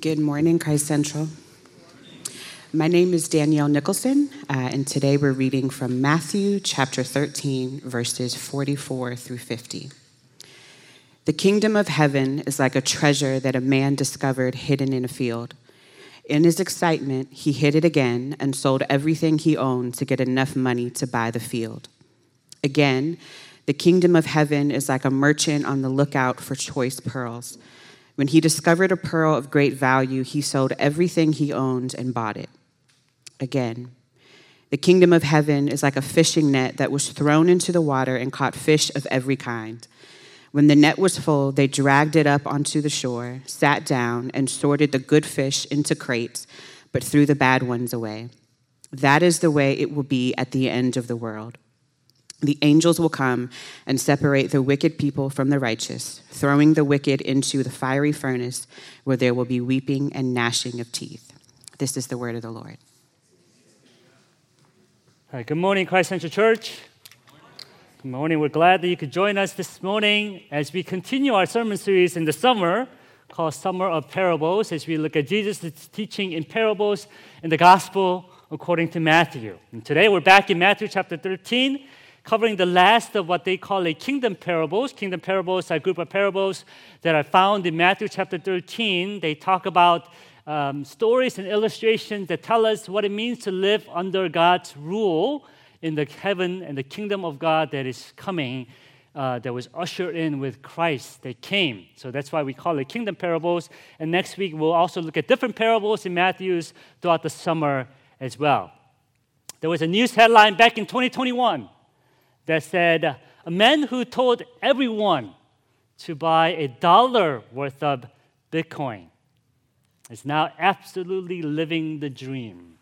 Good morning, Christ Central. My name is Danielle Nicholson, uh, and today we're reading from Matthew chapter 13, verses 44 through 50. The kingdom of heaven is like a treasure that a man discovered hidden in a field. In his excitement, he hid it again and sold everything he owned to get enough money to buy the field. Again, the kingdom of heaven is like a merchant on the lookout for choice pearls. When he discovered a pearl of great value, he sold everything he owned and bought it. Again, the kingdom of heaven is like a fishing net that was thrown into the water and caught fish of every kind. When the net was full, they dragged it up onto the shore, sat down, and sorted the good fish into crates, but threw the bad ones away. That is the way it will be at the end of the world. The angels will come and separate the wicked people from the righteous, throwing the wicked into the fiery furnace where there will be weeping and gnashing of teeth. This is the word of the Lord. Hi, good morning, Christ Central Church. Good morning. We're glad that you could join us this morning as we continue our sermon series in the summer called Summer of Parables as we look at Jesus' teaching in parables in the Gospel according to Matthew. And today we're back in Matthew chapter 13 covering the last of what they call a kingdom parables. Kingdom parables are a group of parables that are found in Matthew chapter 13. They talk about um, stories and illustrations that tell us what it means to live under God's rule in the heaven and the kingdom of God that is coming. Uh, that was ushered in with Christ that came. So that's why we call it kingdom parables. And next week we'll also look at different parables in Matthew's throughout the summer as well. There was a news headline back in 2021 that said, A man who told everyone to buy a dollar worth of Bitcoin is now absolutely living the dream.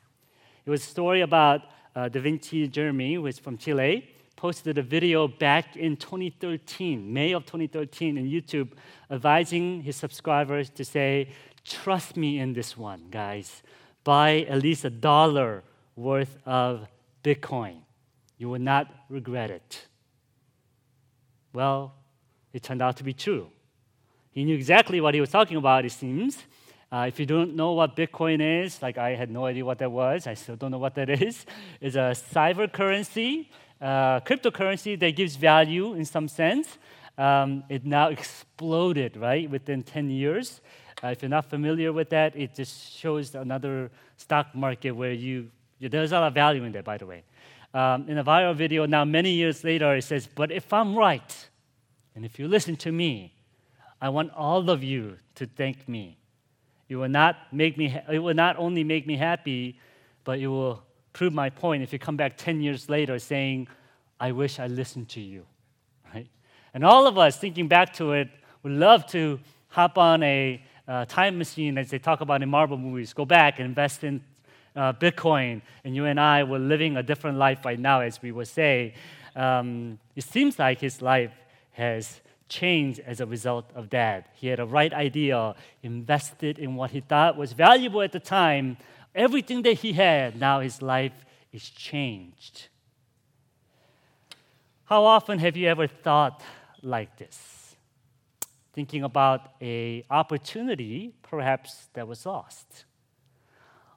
It was a story about uh, Davinci Jeremie, who is from Chile, posted a video back in 2013, May of 2013, in YouTube, advising his subscribers to say, Trust me in this one, guys. Buy at least a dollar worth of Bitcoin. You will not regret it. Well, it turned out to be true. He knew exactly what he was talking about, it seems. Uh, if you don't know what Bitcoin is, like I had no idea what that was, I still don't know what that is. It's a cyber currency, uh, cryptocurrency that gives value in some sense. Um, it now exploded, right, within 10 years. Uh, if you're not familiar with that, it just shows another stock market where you, there's a lot of value in there, by the way um, in a viral video now, many years later, it says, But if I'm right, and if you listen to me, I want all of you to thank me. It will not make me, it will not only make me happy, but it will prove my point if you come back 10 years later saying, I wish I listened to you. Right? And all of us thinking back to it would love to hop on a uh, time machine, as they talk about in Marvel movies, go back and invest in uh, Bitcoin, and you and I were living a different life right now, as we would say, um, it seems like his life has changed as a result of that. He had a right idea, invested in what he thought was valuable at the time. Everything that he had, now his life is changed. How often have you ever thought like this? Thinking about a opportunity perhaps that was lost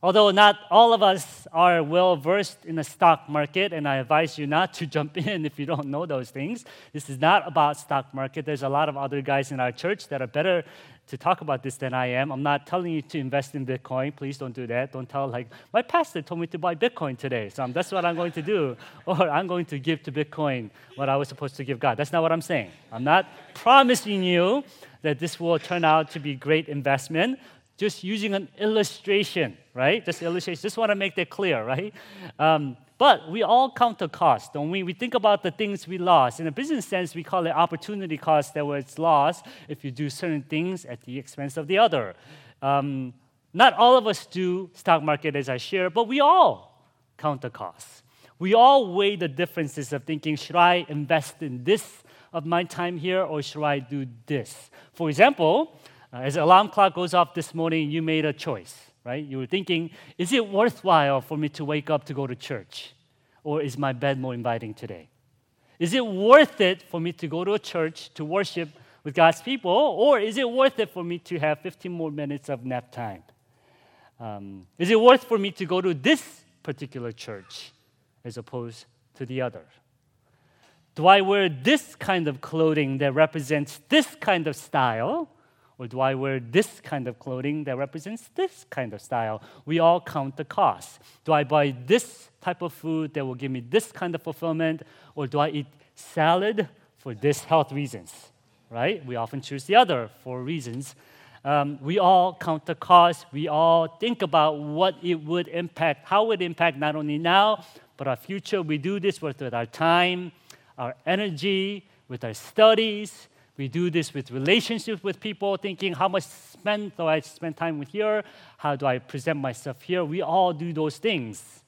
Although not all of us are well versed in the stock market, and I advise you not to jump in if you don't know those things. This is not about stock market. There's a lot of other guys in our church that are better to talk about this than I am. I'm not telling you to invest in Bitcoin. Please don't do that. Don't tell like my pastor told me to buy Bitcoin today, so that's what I'm going to do, or I'm going to give to Bitcoin what I was supposed to give God. That's not what I'm saying. I'm not promising you that this will turn out to be great investment just using an illustration, right? Just illustration. Just want to make that clear, right? Um, but we all count the cost, don't we? We think about the things we lost. In a business sense, we call it opportunity cost that was lost if you do certain things at the expense of the other. Um, not all of us do stock market as I share, but we all count the cost. We all weigh the differences of thinking, should I invest in this of my time here or should I do this? For example, as the alarm clock goes off this morning, you made a choice, right? You were thinking, is it worthwhile for me to wake up to go to church? Or is my bed more inviting today? Is it worth it for me to go to a church to worship with God's people, or is it worth it for me to have 15 more minutes of nap time? Um, is it worth for me to go to this particular church as opposed to the other? Do I wear this kind of clothing that represents this kind of style? Or do I wear this kind of clothing that represents this kind of style? We all count the cost. Do I buy this type of food that will give me this kind of fulfillment? Or do I eat salad for this health reasons? Right? We often choose the other for reasons. Um, we all count the cost. We all think about what it would impact, how it would impact not only now, but our future. We do this with, with our time, our energy, with our studies. We do this with relationships with people, thinking how much spend do I spend time with here? How do I present myself here? We all do those things.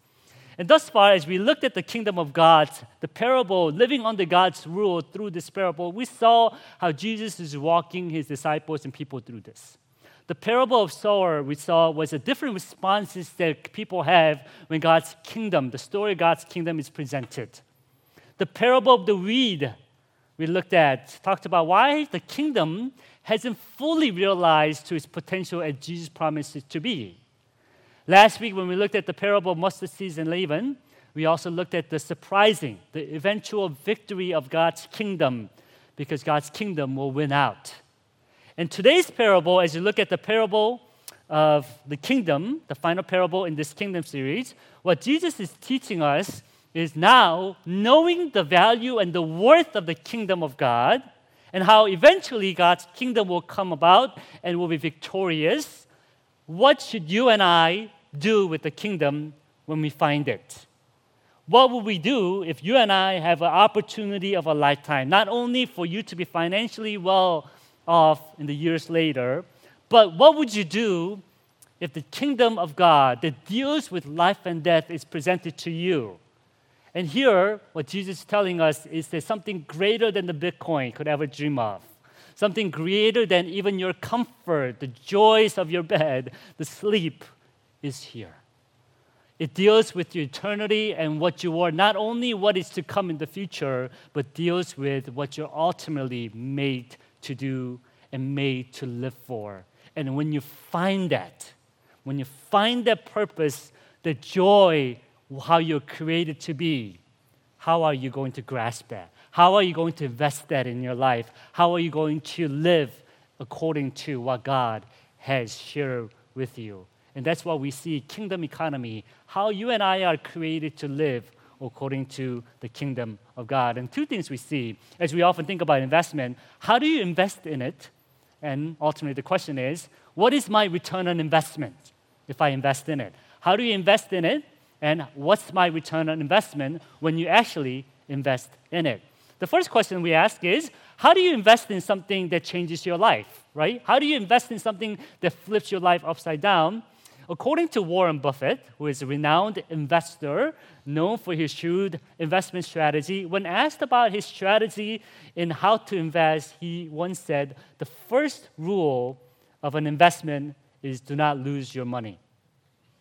And thus far, as we looked at the kingdom of God, the parable, living under God's rule through this parable, we saw how Jesus is walking his disciples and people through this. The parable of sower we saw was a different responses that people have when God's kingdom, the story of God's kingdom is presented. The parable of the weed we looked at talked about why the kingdom hasn't fully realized to its potential as Jesus promised it to be. Last week, when we looked at the parable of mustard seeds and leaven, we also looked at the surprising, the eventual victory of God's kingdom, because God's kingdom will win out. In today's parable, as you look at the parable of the kingdom, the final parable in this kingdom series, what Jesus is teaching us is now knowing the value and the worth of the kingdom of God and how eventually God's kingdom will come about and will be victorious. What should you and I do with the kingdom when we find it? What would we do if you and I have an opportunity of a lifetime? Not only for you to be financially well off in the years later, but what would you do if the kingdom of God that deals with life and death is presented to you? And here, what Jesus is telling us is there's something greater than the Bitcoin could ever dream of. Something greater than even your comfort, the joys of your bed, the sleep is here. It deals with your eternity and what you are, not only what is to come in the future, but deals with what you're ultimately made to do and made to live for. And when you find that, when you find that purpose, the joy how you're created to be, how are you going to grasp that? How are you going to invest that in your life? How are you going to live according to what God has shared with you? And that's what we see kingdom economy, how you and I are created to live according to the kingdom of God. And two things we see as we often think about investment how do you invest in it? And ultimately, the question is what is my return on investment if I invest in it? How do you invest in it? And what's my return on investment when you actually invest in it? The first question we ask is how do you invest in something that changes your life, right? How do you invest in something that flips your life upside down? According to Warren Buffett, who is a renowned investor known for his shrewd investment strategy, when asked about his strategy in how to invest, he once said, The first rule of an investment is do not lose your money.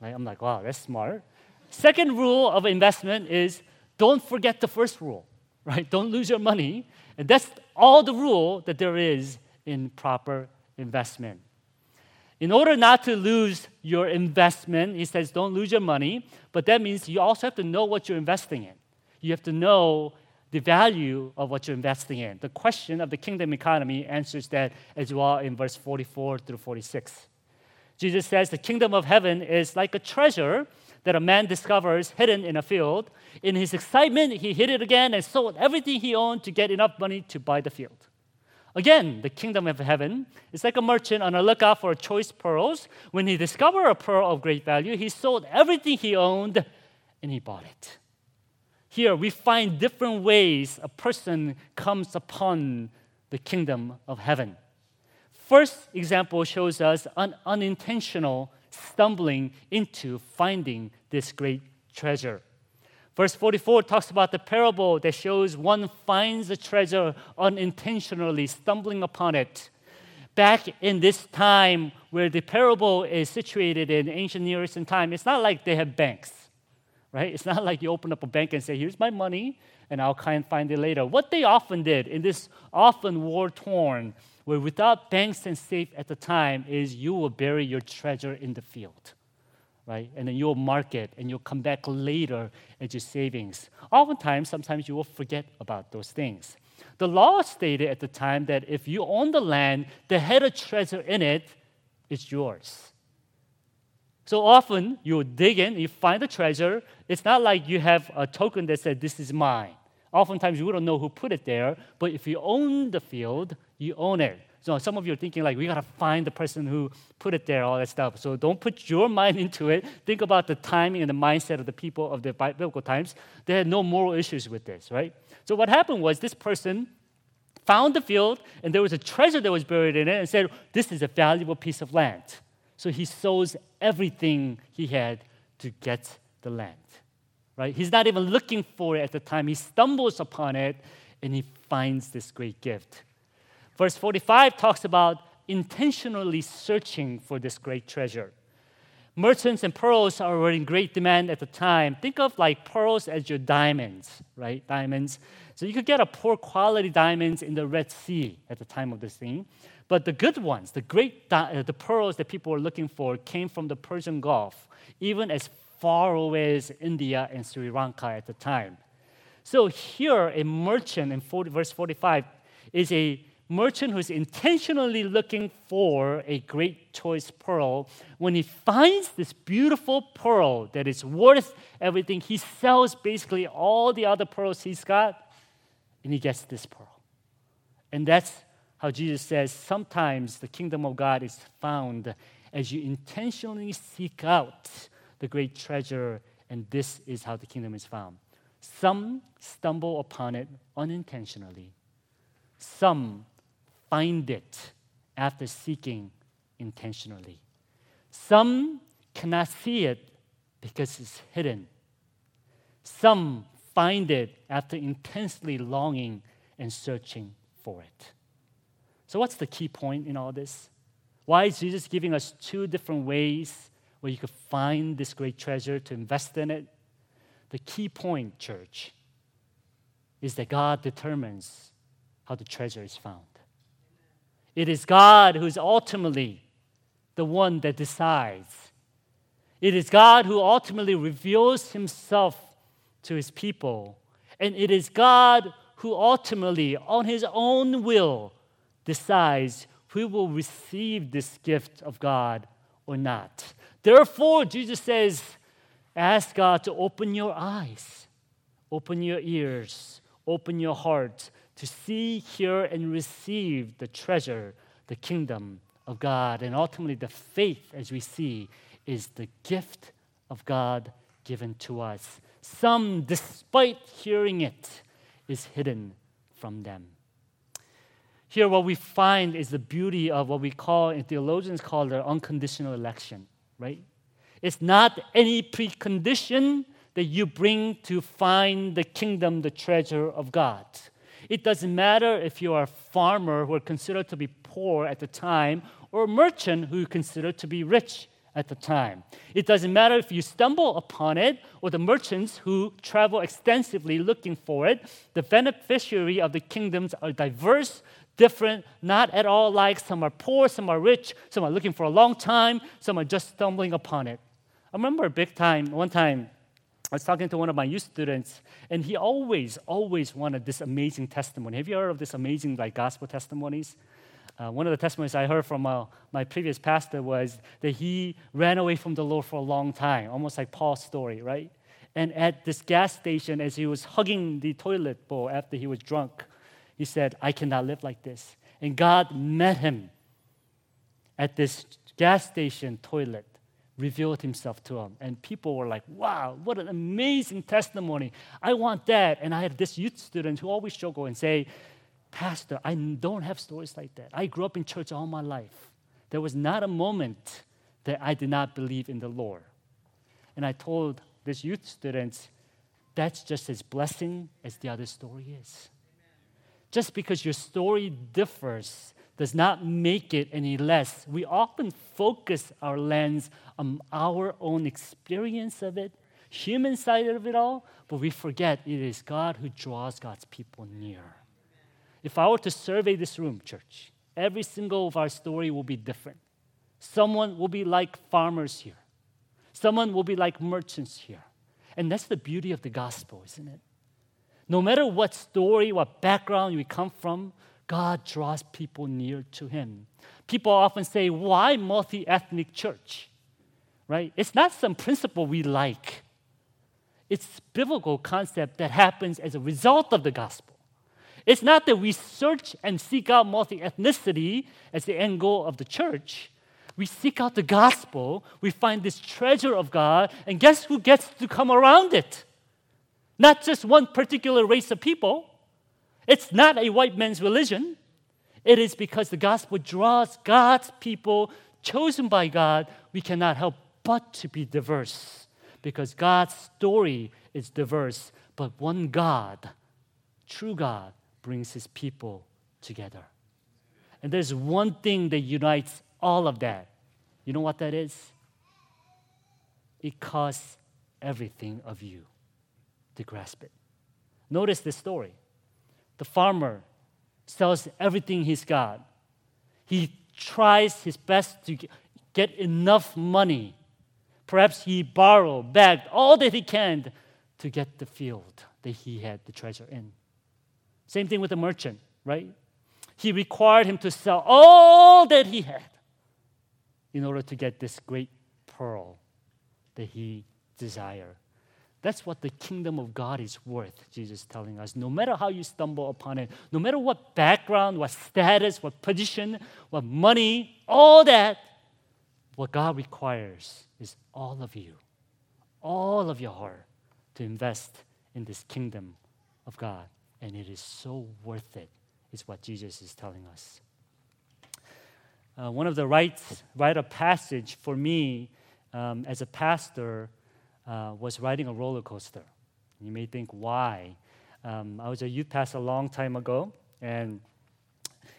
Right? I'm like, wow, that's smart. Second rule of investment is don't forget the first rule, right? Don't lose your money. And that's all the rule that there is in proper investment. In order not to lose your investment, he says don't lose your money, but that means you also have to know what you're investing in. You have to know the value of what you're investing in. The question of the kingdom economy answers that as well in verse 44 through 46. Jesus says the kingdom of heaven is like a treasure that a man discovers hidden in a field. In his excitement, he hid it again and sold everything he owned to get enough money to buy the field. Again, the kingdom of heaven is like a merchant on a lookout for choice pearls. When he discovered a pearl of great value, he sold everything he owned and he bought it. Here, we find different ways a person comes upon the kingdom of heaven. First example shows us an unintentional stumbling into finding this great treasure. Verse 44 talks about the parable that shows one finds a treasure unintentionally, stumbling upon it. Back in this time where the parable is situated in ancient Near Eastern time, it's not like they have banks, right? It's not like you open up a bank and say, here's my money, and I'll kind of find it later. What they often did in this often war torn, where without banks and safe at the time, is you will bury your treasure in the field, right? And then you'll mark it and you'll come back later as your savings. Oftentimes, sometimes you will forget about those things. The law stated at the time that if you own the land that had a treasure in it, it's yours. So often you dig in, you find the treasure. It's not like you have a token that says, This is mine. Oftentimes you don't know who put it there, but if you own the field, you own it. So some of you are thinking like we gotta find the person who put it there, all that stuff. So don't put your mind into it. Think about the timing and the mindset of the people of the biblical times. They had no moral issues with this, right? So what happened was this person found the field and there was a treasure that was buried in it and said, This is a valuable piece of land. So he sells everything he had to get the land. Right? He's not even looking for it at the time. He stumbles upon it and he finds this great gift. Verse 45 talks about intentionally searching for this great treasure. Merchants and pearls are in great demand at the time. Think of like pearls as your diamonds, right? Diamonds. So you could get a poor quality diamonds in the Red Sea at the time of this thing. But the good ones, the great di- uh, the pearls that people were looking for, came from the Persian Gulf, even as far away as India and Sri Lanka at the time. So here, a merchant in 40, verse 45 is a merchant who's intentionally looking for a great choice pearl. When he finds this beautiful pearl that is worth everything, he sells basically all the other pearls he's got, and he gets this pearl. And that's how Jesus says sometimes the kingdom of God is found as you intentionally seek out the great treasure, and this is how the kingdom is found. Some stumble upon it unintentionally, some find it after seeking intentionally. Some cannot see it because it's hidden. Some find it after intensely longing and searching for it. So, what's the key point in all this? Why is Jesus giving us two different ways where you could find this great treasure to invest in it? The key point, church, is that God determines how the treasure is found. It is God who's ultimately the one that decides. It is God who ultimately reveals himself to his people. And it is God who ultimately, on his own will, decides who will receive this gift of God or not. Therefore, Jesus says, ask God to open your eyes, open your ears, open your heart to see, hear, and receive the treasure, the kingdom of God. And ultimately, the faith, as we see, is the gift of God given to us. Some, despite hearing it, is hidden from them. Here, what we find is the beauty of what we call, and theologians call the unconditional election, right? It's not any precondition that you bring to find the kingdom, the treasure of God. It doesn't matter if you are a farmer who are considered to be poor at the time or a merchant who is considered to be rich at the time. It doesn't matter if you stumble upon it or the merchants who travel extensively looking for it. The beneficiary of the kingdoms are diverse, different, not at all like. Some are poor, some are rich, some are looking for a long time, some are just stumbling upon it. I remember a big time, one time, I was talking to one of my youth students, and he always, always wanted this amazing testimony. Have you heard of this amazing like gospel testimonies? Uh, one of the testimonies I heard from uh, my previous pastor was that he ran away from the Lord for a long time, almost like Paul's story, right? And at this gas station, as he was hugging the toilet bowl after he was drunk, he said, I cannot live like this. And God met him at this gas station toilet, revealed himself to him. And people were like, wow, what an amazing testimony. I want that. And I had this youth student who always struggle and say, Pastor, I don't have stories like that. I grew up in church all my life. There was not a moment that I did not believe in the Lord. And I told this youth student, that's just as blessing as the other story is. Just because your story differs does not make it any less. We often focus our lens on our own experience of it. human side of it all, but we forget it is God who draws God's people near. If I were to survey this room, church, every single of our story will be different. Someone will be like farmers here. Someone will be like merchants here. And that's the beauty of the gospel, isn't it? No matter what story, what background we come from, God draws people near to Him. People often say, why multi ethnic church? Right? It's not some principle we like, it's biblical concept that happens as a result of the gospel. It's not that we search and seek out multi ethnicity as the end goal of the church. We seek out the gospel, we find this treasure of God, and guess who gets to come around it? Not just one particular race of people. It's not a white man's religion. It is because the gospel draws God's people chosen by God. We cannot help but to be diverse because God's story is diverse, but one God, true God, brings his people together. And there's one thing that unites all of that. You know what that is? It costs everything of you to grasp it. Notice this story. The farmer sells everything he's got. He tries his best to get enough money. Perhaps he borrowed, begged all that he can to get the field that he had the treasure in. Same thing with the merchant, right? He required him to sell all that he had in order to get this great pearl that he desired. That's what the kingdom of God is worth, Jesus is telling us. No matter how you stumble upon it, no matter what background, what status, what position, what money, all that, what God requires is all of you, all of your heart to invest in this kingdom of God. And it is so worth it, is what Jesus is telling us. Uh, one of the rights, write a passage for me um, as a pastor uh, was riding a roller coaster. You may think, why? Um, I was a youth pastor a long time ago, and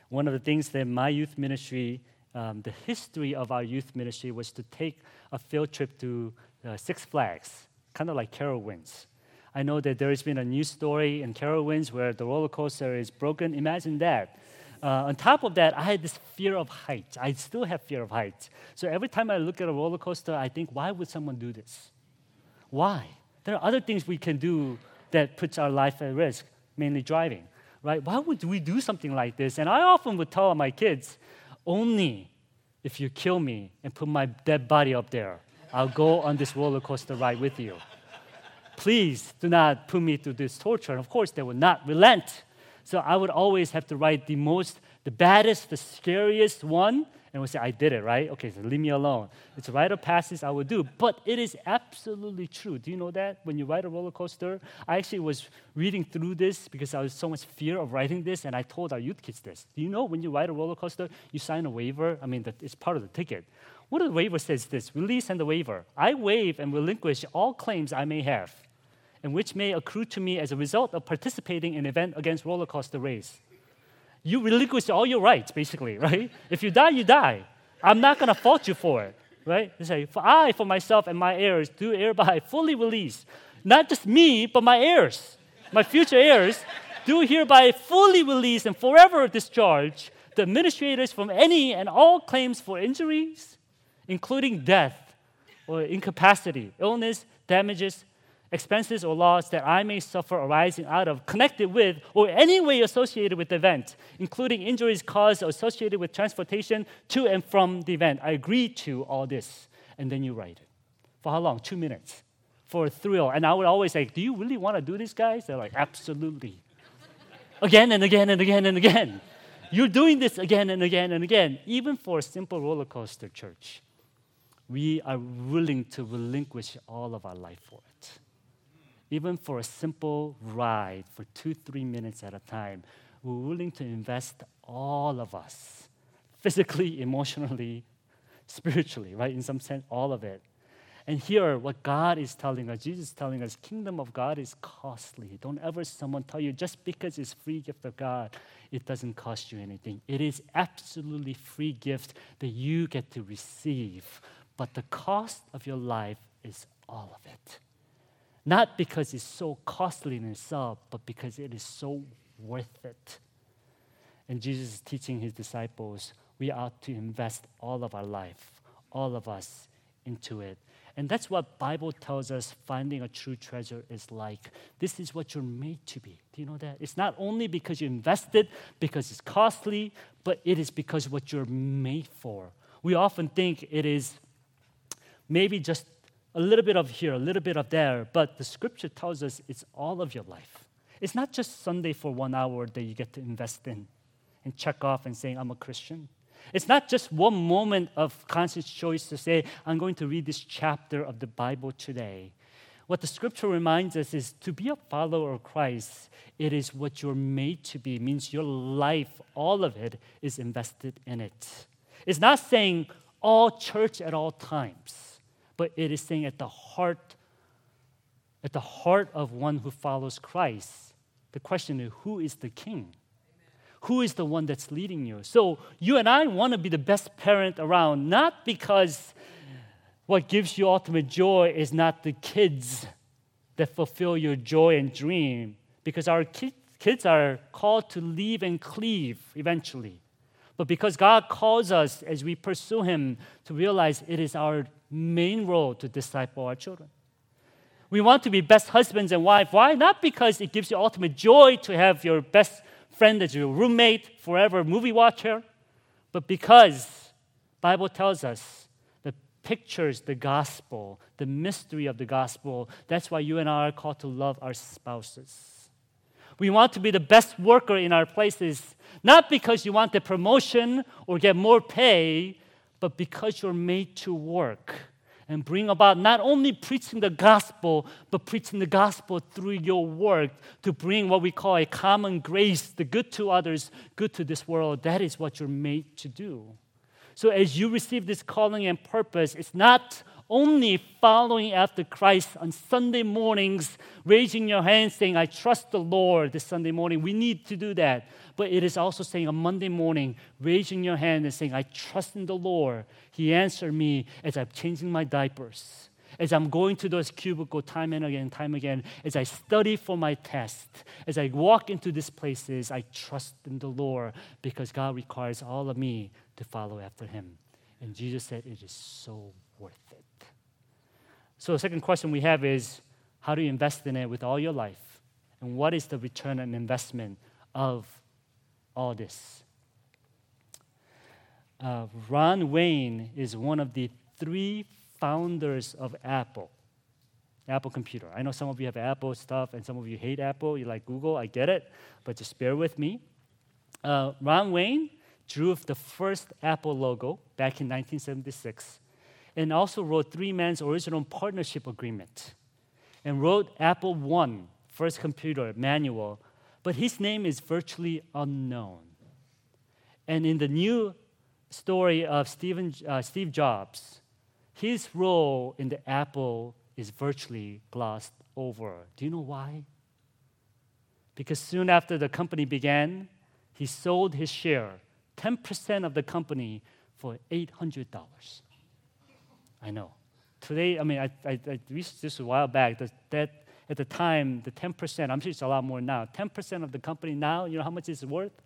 one of the things that my youth ministry, um, the history of our youth ministry, was to take a field trip to uh, Six Flags, kind of like Carowinds. I know that there has been a news story in Carowinds where the roller coaster is broken. Imagine that. Uh, on top of that, I had this fear of heights. I still have fear of heights. So every time I look at a roller coaster, I think, why would someone do this? Why? There are other things we can do that puts our life at risk, mainly driving, right? Why would we do something like this? And I often would tell my kids, only if you kill me and put my dead body up there, I'll go on this roller coaster ride with you. Please do not put me through this torture. And of course, they would not relent. So I would always have to write the most, the baddest, the scariest one, and we say, I did it, right? Okay, so leave me alone. It's a rite of passage I would do. But it is absolutely true. Do you know that? When you ride a roller coaster, I actually was reading through this because I was so much fear of writing this, and I told our youth kids this. Do you know when you ride a roller coaster, you sign a waiver? I mean, it's part of the ticket. What the waiver says is this release and the waiver. I waive and relinquish all claims I may have, and which may accrue to me as a result of participating in an event against roller coaster race you relinquish all your rights, basically, right? If you die, you die. I'm not going to fault you for it, right? You say, for I, for myself and my heirs, do hereby fully release, not just me, but my heirs, my future heirs, do hereby fully release and forever discharge the administrators from any and all claims for injuries, including death or incapacity, illness, damages, expenses or loss that I may suffer arising out of, connected with, or any way associated with the event, including injuries caused or associated with transportation to and from the event. I agree to all this. And then you write it. For how long? Two minutes. For a thrill. And I would always say, Do you really want to do this, guys? They're like, Absolutely. again and again and again and again. You're doing this again and again and again, even for a simple roller coaster church. We are willing to relinquish all of our life for it even for a simple ride for two, three minutes at a time, we're willing to invest all of us physically, emotionally, spiritually, right? In some sense, all of it. And here, what God is telling us, Jesus is telling us, kingdom of God is costly. Don't ever someone tell you just because it's free gift of God, it doesn't cost you anything. It is absolutely free gift that you get to receive. But the cost of your life is all of it not because it's so costly in itself, but because it is so worth it. And Jesus is teaching his disciples we ought to invest all of our life, all of us, into it. And that's what Bible tells us finding a true treasure is like. This is what you're made to be. Do you know that? It's not only because you invested, because it's costly, but it is because what you're made for. We often think it is maybe just a little bit of here, a little bit of there, but the scripture tells us it's all of your life. It's not just Sunday for one hour that you get to invest in and check off and saying, I'm a Christian. It's not just one moment of conscious choice to say, I'm going to read this chapter of the Bible today. What the scripture reminds us is to be a follower of Christ, it is what you're made to be. It means your life, all of it, is invested in it. It's not saying all church at all times, but it is saying at the heart, at the heart of one who follows Christ. The question is, who is the king? who is the one that's leading you. So you and I want to be the best parent around, not because what gives you ultimate joy is not the kids that fulfill your joy and dream, because our kids are called to leave and cleave eventually. But because God calls us as we pursue Him to realize it is our main role to disciple our children. We want to be best husbands and wife. Why? Not because it gives you ultimate joy to have your best friend as your roommate, forever movie watcher, but because Bible tells us the pictures the gospel, the mystery of the gospel. That's why you and I are called to love our spouses. We want to be the best worker in our places, not because you want the promotion or get more pay, but because you're made to work and bring about not only preaching the gospel, but preaching the gospel through your work to bring what we call a common grace, the good to others, good to this world. That is what you're made to do. So, as you receive this calling and purpose, it's not only following after Christ on Sunday mornings, raising your hand saying, I trust the Lord this Sunday morning. We need to do that. But it is also saying on Monday morning, raising your hand and saying, I trust in the Lord. He answered me as I'm changing my diapers. As I'm going to those cubicle time and again, time again, as I study for my test, as I walk into these places, I trust in the Lord because God requires all of me to follow after Him. And Jesus said, It is so worth it. So, the second question we have is how do you invest in it with all your life? And what is the return on investment of all this? Uh, Ron Wayne is one of the three founders of Apple, Apple Computer. I know some of you have Apple stuff and some of you hate Apple. You like Google, I get it, but just bear with me. Uh, Ron Wayne drew the first Apple logo back in 1976 and also wrote Three Man's original partnership agreement and wrote Apple One, first computer manual, but his name is virtually unknown. And in the new story of uh, Steve Jobs, his role in the Apple is virtually glossed over. Do you know why? Because soon after the company began, he sold his share, 10% of the company, for $800. I know. Today, I mean, I, I, I this a while back. That, that at the time, the 10%, I'm sure it's a lot more now. 10% of the company now, you know how much it's worth?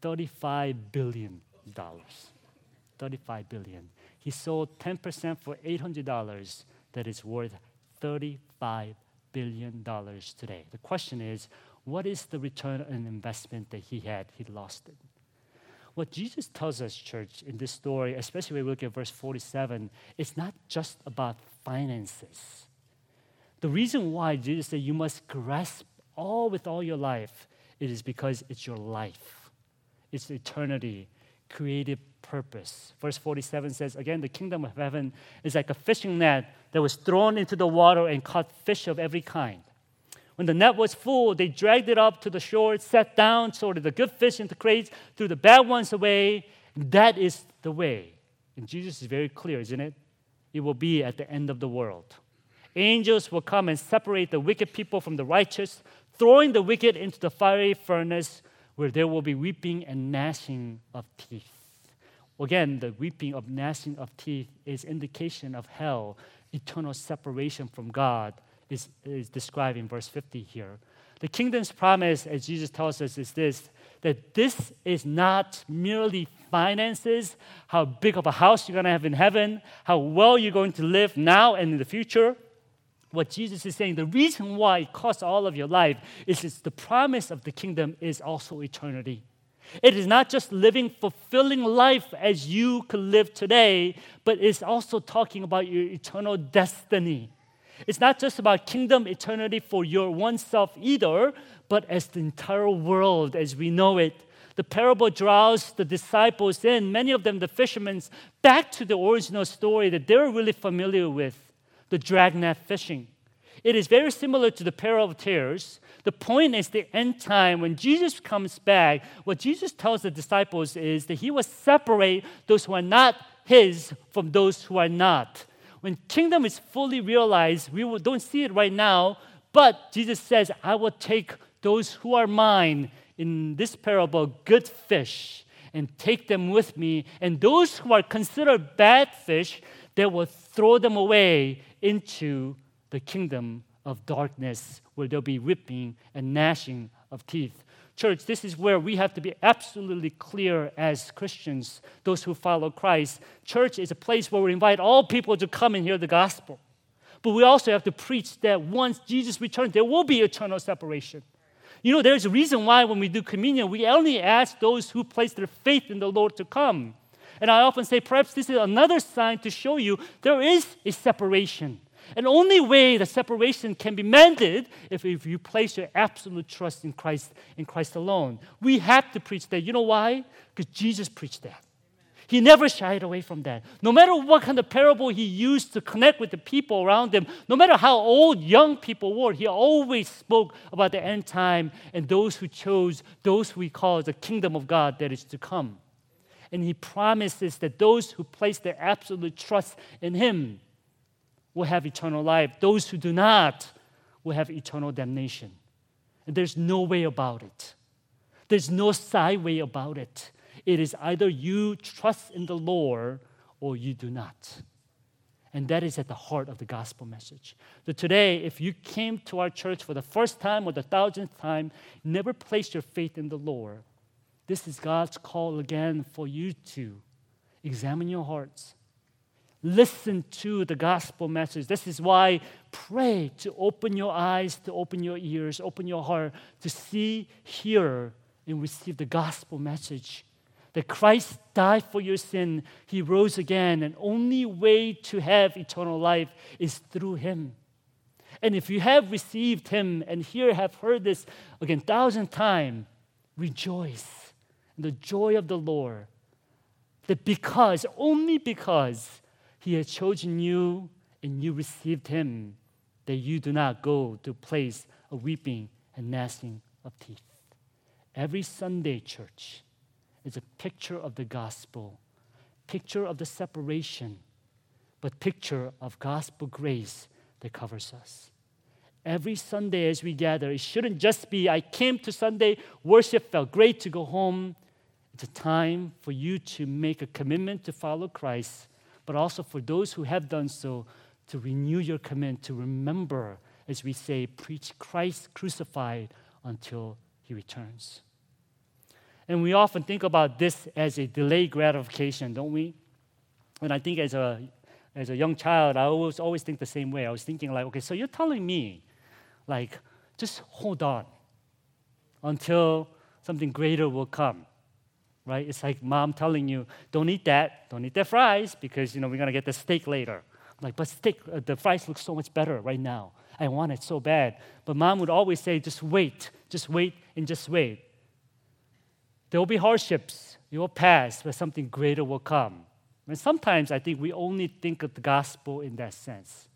$35 billion. 35 billion. He sold 10% for $800 that is worth $35 billion today. The question is, what is the return on investment that he had? He lost it. What Jesus tells us, church, in this story, especially when we look at verse 47, it's not just about finances. The reason why Jesus said you must grasp all with all your life, it is because it's your life, it's eternity, creative purpose. Verse 47 says, again, the kingdom of heaven is like a fishing net that was thrown into the water and caught fish of every kind. When the net was full, they dragged it up to the shore, sat down, sorted the good fish into crates, threw the bad ones away. That is the way. And Jesus is very clear, isn't it? It will be at the end of the world. Angels will come and separate the wicked people from the righteous, throwing the wicked into the fiery furnace where there will be weeping and gnashing of teeth. Again, the weeping of gnashing of teeth is indication of hell, eternal separation from God is, is described in verse 50 here. The kingdom's promise, as Jesus tells us, is this that this is not merely finances, how big of a house you're going to have in heaven, how well you're going to live now and in the future. What Jesus is saying, the reason why it costs all of your life is it's the promise of the kingdom is also eternity. It is not just living fulfilling life as you could live today, but it's also talking about your eternal destiny. It's not just about kingdom eternity for your oneself either, but as the entire world as we know it. The parable draws the disciples in, many of them the fishermen, back to the original story that they were really familiar with the dragnet fishing. It is very similar to the parable of tares. The point is the end time when Jesus comes back, what Jesus tells the disciples is that he will separate those who are not his from those who are not. When kingdom is fully realized, we don't see it right now, but Jesus says, I will take those who are mine in this parable, good fish, and take them with me. And those who are considered bad fish, they will throw them away into the kingdom of darkness, where there'll be ripping and gnashing of teeth. Church, this is where we have to be absolutely clear as Christians, those who follow Christ. Church is a place where we invite all people to come and hear the gospel. But we also have to preach that once Jesus returns, there will be eternal separation. You know, there's a reason why when we do communion, we only ask those who place their faith in the Lord to come. And I often say, perhaps this is another sign to show you there is a separation. And only way the separation can be mended if, if you place your absolute trust in Christ in Christ alone. We have to preach that. You know why? Because Jesus preached that. He never shied away from that. No matter what kind of parable he used to connect with the people around him, no matter how old young people were, he always spoke about the end time and those who chose, those who he calls the kingdom of God that is to come. And he promises that those who place their absolute trust in him will have eternal life. Those who do not will have eternal damnation. And there's no way about it. There's no side way about it. It is either you trust in the Lord or you do not. And that is at the heart of the gospel message. So today, if you came to our church for the first time or the thousandth time, never placed your faith in the Lord, this is God's call again for you to examine your hearts. Listen to the gospel message. This is why pray to open your eyes, to open your ears, open your heart to see, hear, and receive the gospel message that Christ died for your sin, he rose again, and only way to have eternal life is through him. And if you have received him and here have heard this again thousand times, rejoice in the joy of the Lord. That because, only because he has chosen you and you received him, that you do not go to place of weeping and gnashing of teeth. Every Sunday, church, is a picture of the gospel, picture of the separation, but picture of gospel grace that covers us. Every Sunday as we gather, it shouldn't just be, I came to Sunday, worship felt great to go home. It's a time for you to make a commitment to follow Christ, but also for those who have done so to renew your commitment, to remember, as we say, preach Christ crucified until he returns. And we often think about this as a delayed gratification, don't we? And I think as a, as a young child, I always, always think the same way. I was thinking, like, okay, so you're telling me, like, just hold on until something greater will come right? It's like mom telling you, don't eat that, don't eat that fries because you know we're gonna get the steak later. I'm like, but steak, uh, the fries look so much better right now. I want it so bad. But mom would always say, just wait, just wait, and just wait. There will be hardships. You will pass, but something greater will come. And sometimes I think we only think of the gospel in that sense.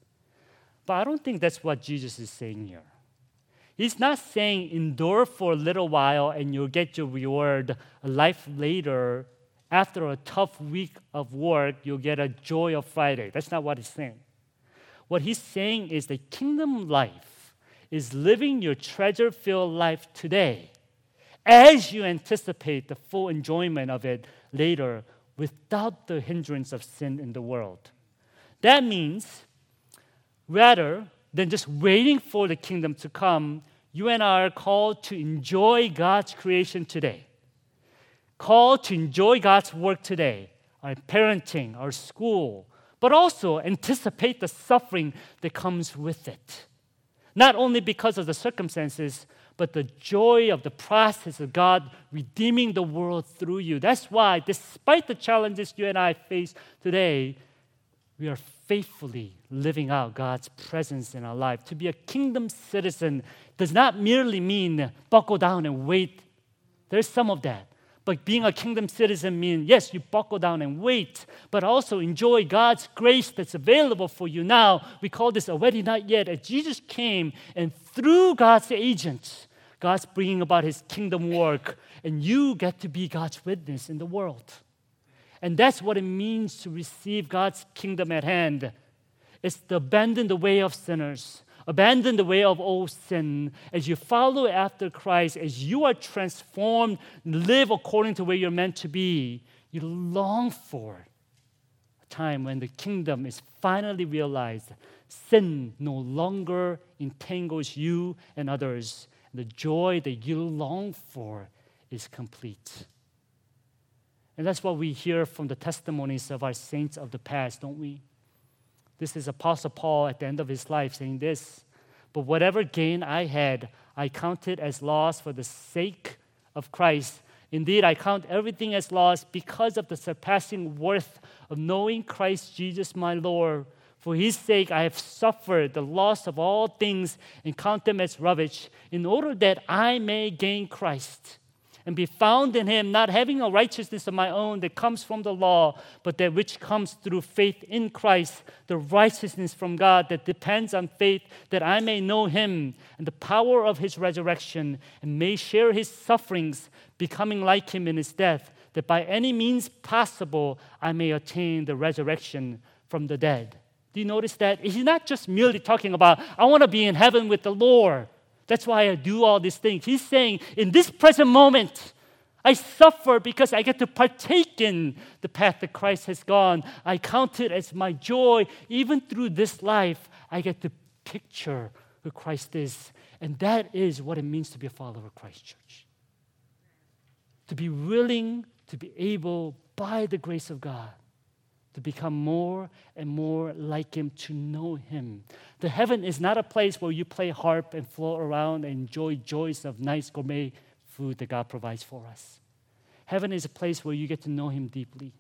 But I don't think that's what Jesus is saying here. He's not saying endure for a little while and you'll get your reward a life later. After a tough week of work, you'll get a joy of Friday. That's not what he's saying. What he's saying is the kingdom life is living your treasure filled life today as you anticipate the full enjoyment of it later without the hindrance of sin in the world. That means, rather, than just waiting for the kingdom to come, you and I are called to enjoy God's creation today. Called to enjoy God's work today, our parenting, our school, but also anticipate the suffering that comes with it. Not only because of the circumstances, but the joy of the process of God redeeming the world through you. That's why, despite the challenges you and I face today, we are faithfully living out God's presence in our life. To be a kingdom citizen does not merely mean buckle down and wait. There's some of that. But being a kingdom citizen means, yes, you buckle down and wait, but also enjoy God's grace that's available for you now. We call this already not yet. As Jesus came and through God's agents, God's bringing about his kingdom work, and you get to be God's witness in the world. And that's what it means to receive God's kingdom at hand. It's to abandon the way of sinners, abandon the way of old sin. As you follow after Christ, as you are transformed, live according to where you're meant to be, you long for a time when the kingdom is finally realized. Sin no longer entangles you and others. The joy that you long for is complete. And that's what we hear from the testimonies of our saints of the past, don't we? This is Apostle Paul at the end of his life saying this But whatever gain I had, I counted as loss for the sake of Christ. Indeed, I count everything as loss because of the surpassing worth of knowing Christ Jesus my Lord. For his sake, I have suffered the loss of all things and count them as rubbish, in order that I may gain Christ and be found in him, not having a righteousness of my own that comes from the law, but that which comes through faith in Christ, the righteousness from God that depends on faith, that I may know him and the power of his resurrection, and may share his sufferings, becoming like him in his death, that by any means possible I may attain the resurrection from the dead. Do you notice that? He's not just merely talking about, I want to be in heaven with the Lord. That's why I do all these things. He's saying, in this present moment, I suffer because I get to partake in the path that Christ has gone. I count it as my joy. Even through this life, I get to picture who Christ is. And that is what it means to be a follower of Christ Church. To be willing to be able, by the grace of God, to become more and more like Him, to know Him. The heaven is not a place where you play harp and float around and enjoy joys of nice gourmet food that God provides for us. Heaven is a place where you get to know Him deeply.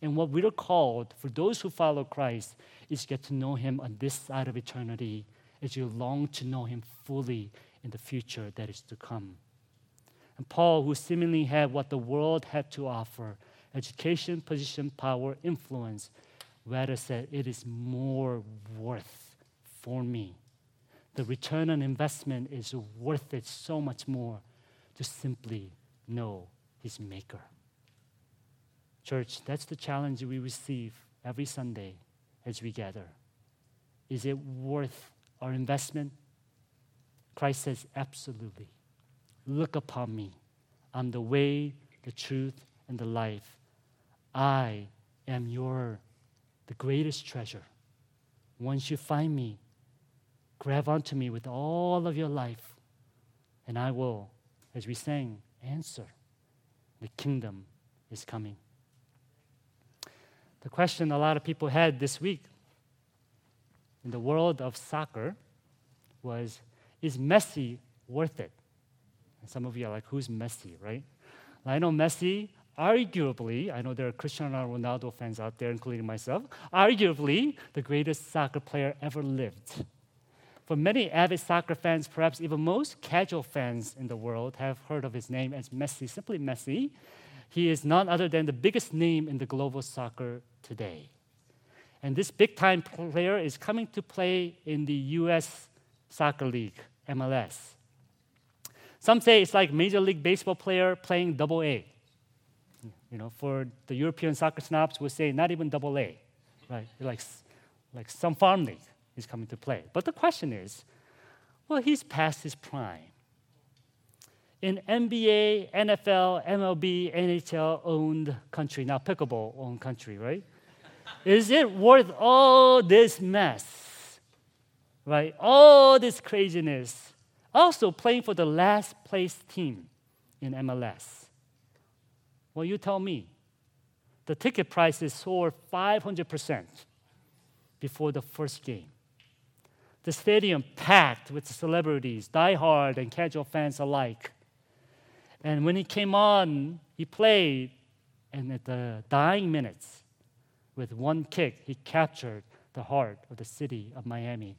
And what we're called for those who follow Christ is get to know Him on this side of eternity as you long to know Him fully in the future that is to come. And Paul, who seemingly had what the world had to offer, education, position, power, influence. Rather said, it is more worth for me. The return on investment is worth it so much more to simply know his maker. Church, that's the challenge we receive every Sunday as we gather. Is it worth our investment? Christ says, absolutely. Look upon me. I'm the way, the truth, and the life. I am your the greatest treasure. Once you find me, grab onto me with all of your life, and I will, as we sang, answer. The kingdom is coming. The question a lot of people had this week in the world of soccer was Is Messi worth it? And some of you are like, Who's Messi, right? I know Messi arguably, I know there are Cristiano Ronaldo fans out there, including myself, arguably the greatest soccer player ever lived. For many avid soccer fans, perhaps even most casual fans in the world, have heard of his name as Messi, simply Messi. He is none other than the biggest name in the global soccer today. And this big time player is coming to play in the US Soccer League, MLS. Some say it's like Major League Baseball player playing double A. You know, for the European soccer snobs, we say not even double A, right? Like, like some farm league is coming to play. But the question is, well, he's past his prime. In NBA, NFL, MLB, NHL owned country, now pickleball owned country, right? is it worth all this mess? right? All this craziness. Also playing for the last place team in MLS. Well, you tell me. The ticket prices soared 500% before the first game. The stadium packed with celebrities, die-hard and casual fans alike. And when he came on, he played, and at the dying minutes, with one kick, he captured the heart of the city of Miami.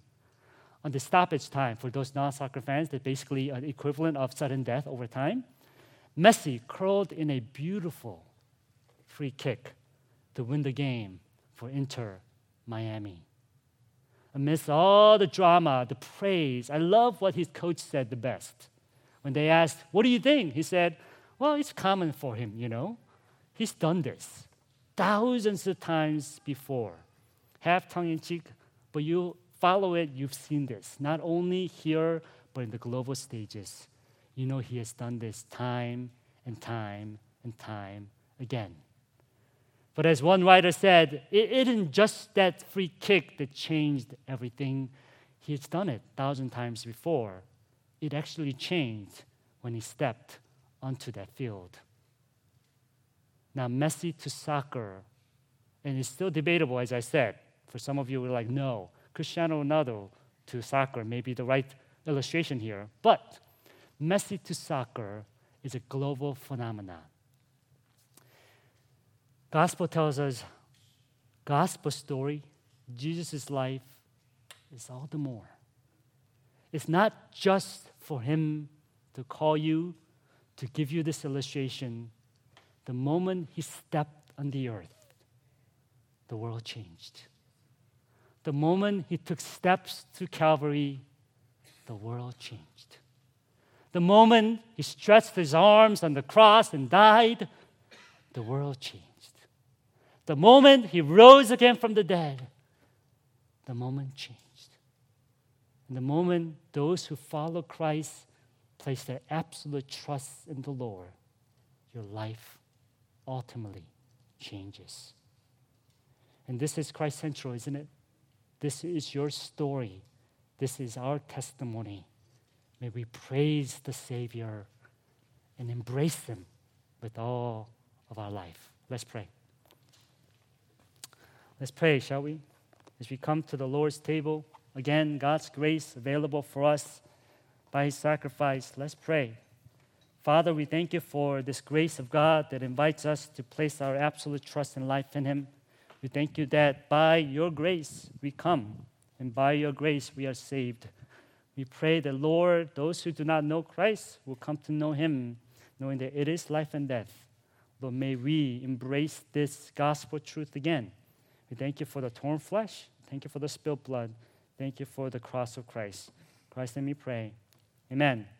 On the stoppage time, for those non soccer fans, that's basically an equivalent of sudden death over time, Messi curled in a beautiful free kick to win the game for Inter Miami. Amidst all the drama, the praise, I love what his coach said the best. When they asked, What do you think? He said, Well, it's common for him, you know. He's done this thousands of times before. Half tongue in cheek, but you follow it, you've seen this. Not only here, but in the global stages. You know, he has done this time and time and time again. But as one writer said, it isn't just that free kick that changed everything. He's done it a thousand times before. It actually changed when he stepped onto that field. Now, Messi to soccer, and it's still debatable, as I said. For some of you, we're like, no, Cristiano Ronaldo to soccer may be the right illustration here. But Messi to soccer is a global phenomenon. Gospel tells us gospel story, Jesus' life is all the more. It's not just for him to call you, to give you this illustration. The moment he stepped on the earth, the world changed. The moment he took steps to Calvary, the world changed. The moment he stretched his arms on the cross and died, the world changed. The moment he rose again from the dead, the moment changed. And the moment those who follow Christ place their absolute trust in the Lord, your life ultimately changes. And this is Christ Central, isn't it? This is your story. This is our testimony. May we praise the Savior and embrace Him with all of our life. Let's pray. Let's pray, shall we? As we come to the Lord's table, again, God's grace available for us by His sacrifice. Let's pray. Father, we thank you for this grace of God that invites us to place our absolute trust and life in Him. We thank you that by your grace we come, and by your grace we are saved. We pray that, Lord, those who do not know Christ will come to know Him, knowing that it is life and death. Lord, may we embrace this gospel truth again we thank you for the torn flesh. Thank you for the spilled blood. Thank you for the cross of Christ. Christ, let me pray. Amen.